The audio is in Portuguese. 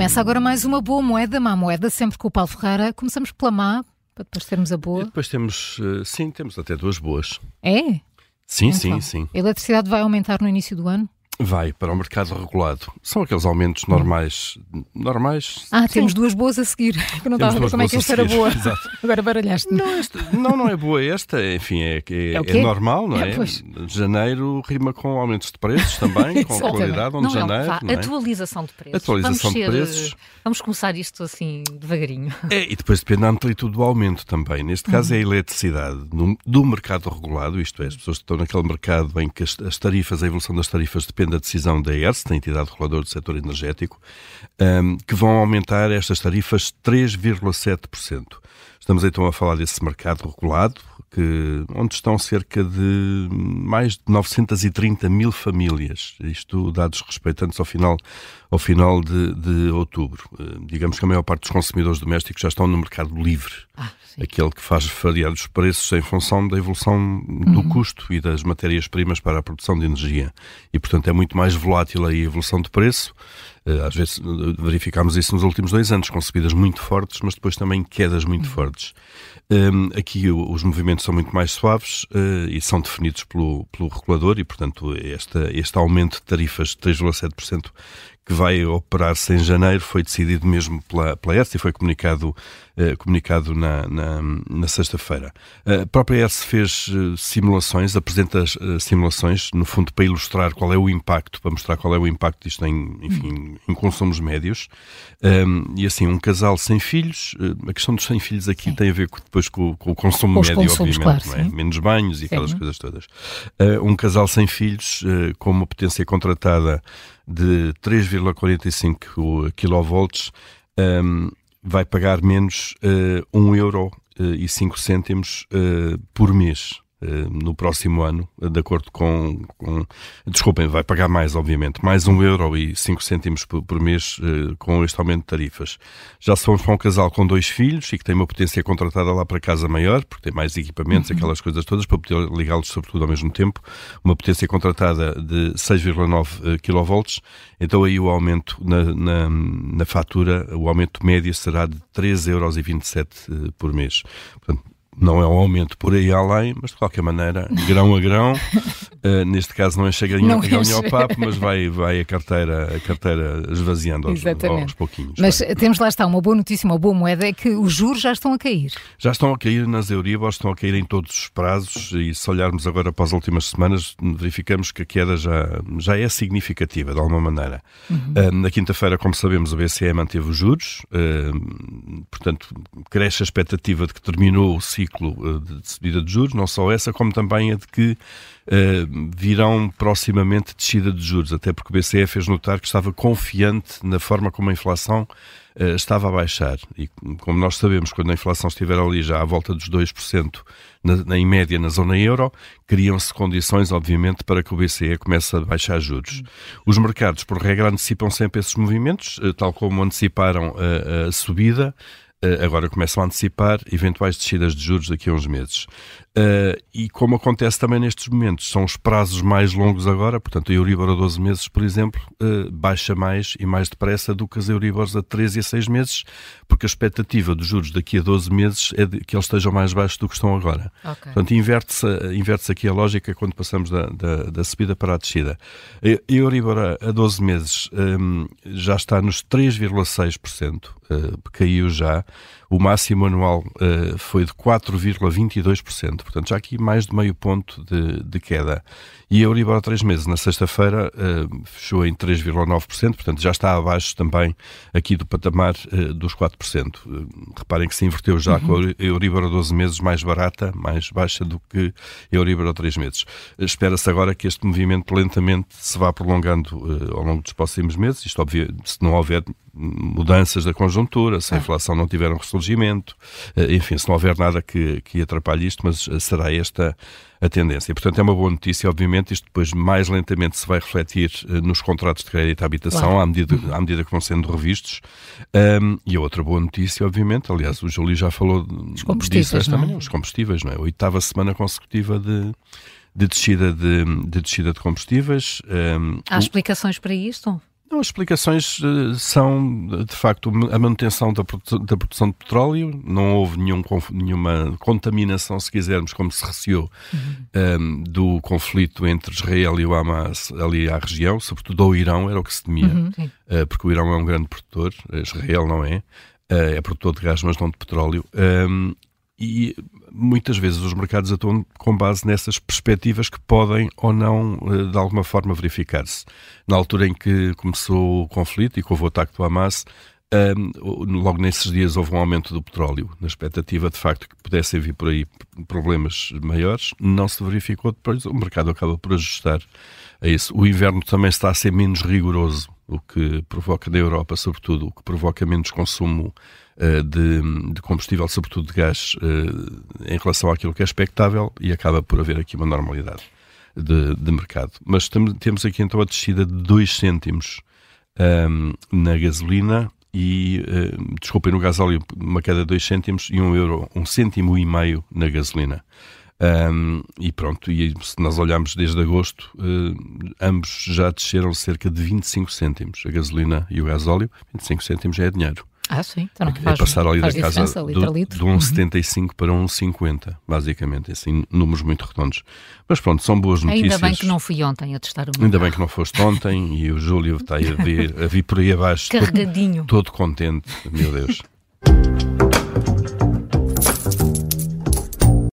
Começa agora mais uma boa moeda, má moeda, sempre com o Paulo Ferreira. Começamos pela má, para depois termos a boa. E depois temos, eh, sim, temos até duas boas. É? Sim, Então, sim, sim. A eletricidade vai aumentar no início do ano? Vai para o mercado regulado. São aqueles aumentos normais. Normais. Ah, temos duas boas a seguir. Eu não estava a ver como é que esta era boa. Exato. Agora baralhaste-me. Não, esta- não, não é boa esta. Enfim, é, é, É é normal, não é? É. Janeiro rima com aumentos de preços também, com a qualidade, onde janeiro. é? atualização de preços. Atualização vamos de preços. Vamos começar isto assim devagarinho. É, e depois depende da amplitude do aumento também. Neste caso é a eletricidade do mercado regulado, isto é, as pessoas que estão naquele mercado em que as tarifas, a evolução das tarifas depende da decisão da ERS, da entidade reguladora do setor energético, ahm, que vão aumentar estas tarifas 3,7%. Estamos então a falar desse mercado regulado, que, onde estão cerca de mais de 930 mil famílias, isto dados respeitantes ao final, ao final de, de outubro. Eh, Digamos que a maior parte dos consumidores domésticos já estão no mercado livre, Ah, aquele que faz variar os preços em função da evolução do custo e das matérias-primas para a produção de energia. E, portanto, é muito mais volátil a evolução de preço. Eh, Às vezes eh, verificámos isso nos últimos dois anos, com subidas muito fortes, mas depois também quedas muito fortes. Hum, aqui o- os movimentos são muito mais suaves eh, e são definidos pelo, pelo regulador e, portanto, esta, este aumento de tarifas de 3,7% que vai operar-se em janeiro foi decidido mesmo pela, pela e foi comunicado, eh, comunicado na, na, na sexta-feira. A própria ERSE fez eh, simulações, apresenta as, eh, simulações, no fundo, para ilustrar qual é o impacto, para mostrar qual é o impacto disto em, enfim, em consumos médios. Um, e assim, um casal sem filhos, eh, a questão dos sem filhos aqui tem a ver depois com, com o consumo os médio, obviamente, claro, é? sim. menos banhos e aquelas Sim. coisas todas. Uh, um casal sem filhos, uh, com uma potência contratada de 3,45 kV, um, vai pagar menos uh, 1 euro uh, e 5 cêntimos uh, por mês. Uh, No próximo ano, de acordo com, com. Desculpem, vai pagar mais, obviamente. Mais 1 euro e 5 cêntimos por, por mês uh, com este aumento de tarifas. Já se formos para um casal com dois filhos e que tem uma potência contratada lá para casa maior, porque tem mais equipamentos, aquelas coisas todas, para poder ligá-los sobretudo ao mesmo tempo, uma potência contratada de 6,9 kV, então aí o aumento na, na, na fatura, o aumento médio será de 3,27 euros eh, por mês. Portanto, não é um aumento por aí além, mas de qualquer maneira, grão a grão, eh, neste caso não enche a galinha, Não galinha ao papo, mas vai, vai a, carteira, a carteira esvaziando aos, aos pouquinhos. Mas vai. temos lá está uma boa notícia, uma boa moeda, é que os juros já estão a cair. Já estão a cair nas Euribor, estão a cair em todos os prazos e se olharmos agora para as últimas semanas, verificamos que a queda já, já é significativa, de alguma maneira. Ah, na quinta-feira, como sabemos, o BCE manteve os juros, ah, portanto, cresce a expectativa de que terminou o ciclo de subida de juros, não só essa, como também a de que virão proximamente descida de juros, até porque o BCE fez notar que estava confiante na forma como a inflação eh, estava a baixar. E como nós sabemos, quando a inflação estiver ali já à volta dos 2%, na, na, em média na zona euro, criam-se condições, obviamente, para que o BCE comece a baixar juros. Os mercados, por regra, antecipam sempre esses movimentos, eh, tal como anteciparam a, a subida. eh, agora começam a antecipar eventuais descidas de juros daqui a uns meses. Eh, e como acontece também nestes momentos, são os prazos mais longos agora, portanto a Euribor a 12 meses, por exemplo, eh, baixa mais e mais depressa do que as Euribors a 13 e a 6 meses, porque a expectativa dos juros daqui a 12 meses é que eles estejam mais baixos do que estão agora. Ok. Portanto, inverte-se inverte aqui a lógica quando passamos da, da, da subida para a descida. A Euribor a a 12 meses hum, já está nos 3,6%, eh, caiu já. O máximo anual eh, foi de 4,22%, portanto, já aqui mais de meio ponto de, de queda. E a Euribor a 3 meses, na sexta-feira, eh, fechou em 3,9%, portanto, já está abaixo também aqui do patamar eh, dos 4%. Eh, reparem que se inverteu já com a Euribor a 12 meses mais barata, mais baixa do que a Euribor a 3 meses. Espera-se agora que este movimento lentamente se vá prolongando ao longo dos próximos meses, isto se não houver mudanças da conjuntura, se a inflação não tiver um ressurgimento, eh, enfim, se não houver nada que, que atrapalhe isto, mas eh, será esta a tendência. Portanto, é uma boa notícia, obviamente, isto depois mais lentamente se vai refletir eh, nos contratos de crédito à habitação, Claro. à, medida, à medida que vão sendo revistos. Ahm, e a outra boa notícia, obviamente, aliás, o Júlio já falou combustíveis, disso esta não é? manhã, os combustíveis, não é? Oitava semana consecutiva de, de descida de, de descida de combustíveis. Ahm, Há explicações para isto? Não, as explicações uh, são, de facto, a manutenção da, da, produção de petróleo. Não houve nenhum, nenhuma contaminação, se quisermos, como se receou, uhum. um, ehm, do conflito entre Israel e o Hamas ali à região, sobretudo ao Irão, era o que se temia, uhum, uh, porque o Irão é um grande produtor, Israel não é. Uh, é produtor de gás, mas não de petróleo. Um, ehm, e muitas vezes os mercados atuam com base nessas perspectivas que podem ou não, eh, de alguma forma, verificar-se. Na altura em que começou o conflito e que houve o ataque do Hamas, um, logo nesses dias houve um aumento do petróleo, na expectativa de facto que pudessem vir por aí problemas maiores, não se verificou depois, o mercado acaba por ajustar a isso. O inverno também está a ser menos rigoroso, o que provoca na Europa, sobretudo, o que provoca menos consumo uh, de, de, combustível, sobretudo de gás, uh, em relação àquilo que é expectável e acaba por haver aqui uma normalidade de, de mercado. Mas temos aqui então a descida de 2 cêntimos um, na gasolina e, uh, desculpem, no gasóleo uma queda de 2 cêntimos e 1 um euro, um cêntimo e meio na gasolina. Um, e pronto, e se nós olharmos desde agosto, uh, ambos já desceram cerca de 25 cêntimos, a gasolina e o gasóleo. 25 cêntimos já é dinheiro. Ah, sim. Então não é, faz, é passar ali da casa litro do, de 1,75 uhum. para 1,50, basicamente, assim, números muito redondos. Mas pronto, são boas notícias. Ainda bem que não fui ontem a testar o meu Ainda carro. bem que não foste ontem e o Júlio está aí a vir, a vir por aí abaixo. Carregadinho. Todo, todo contente, meu Deus.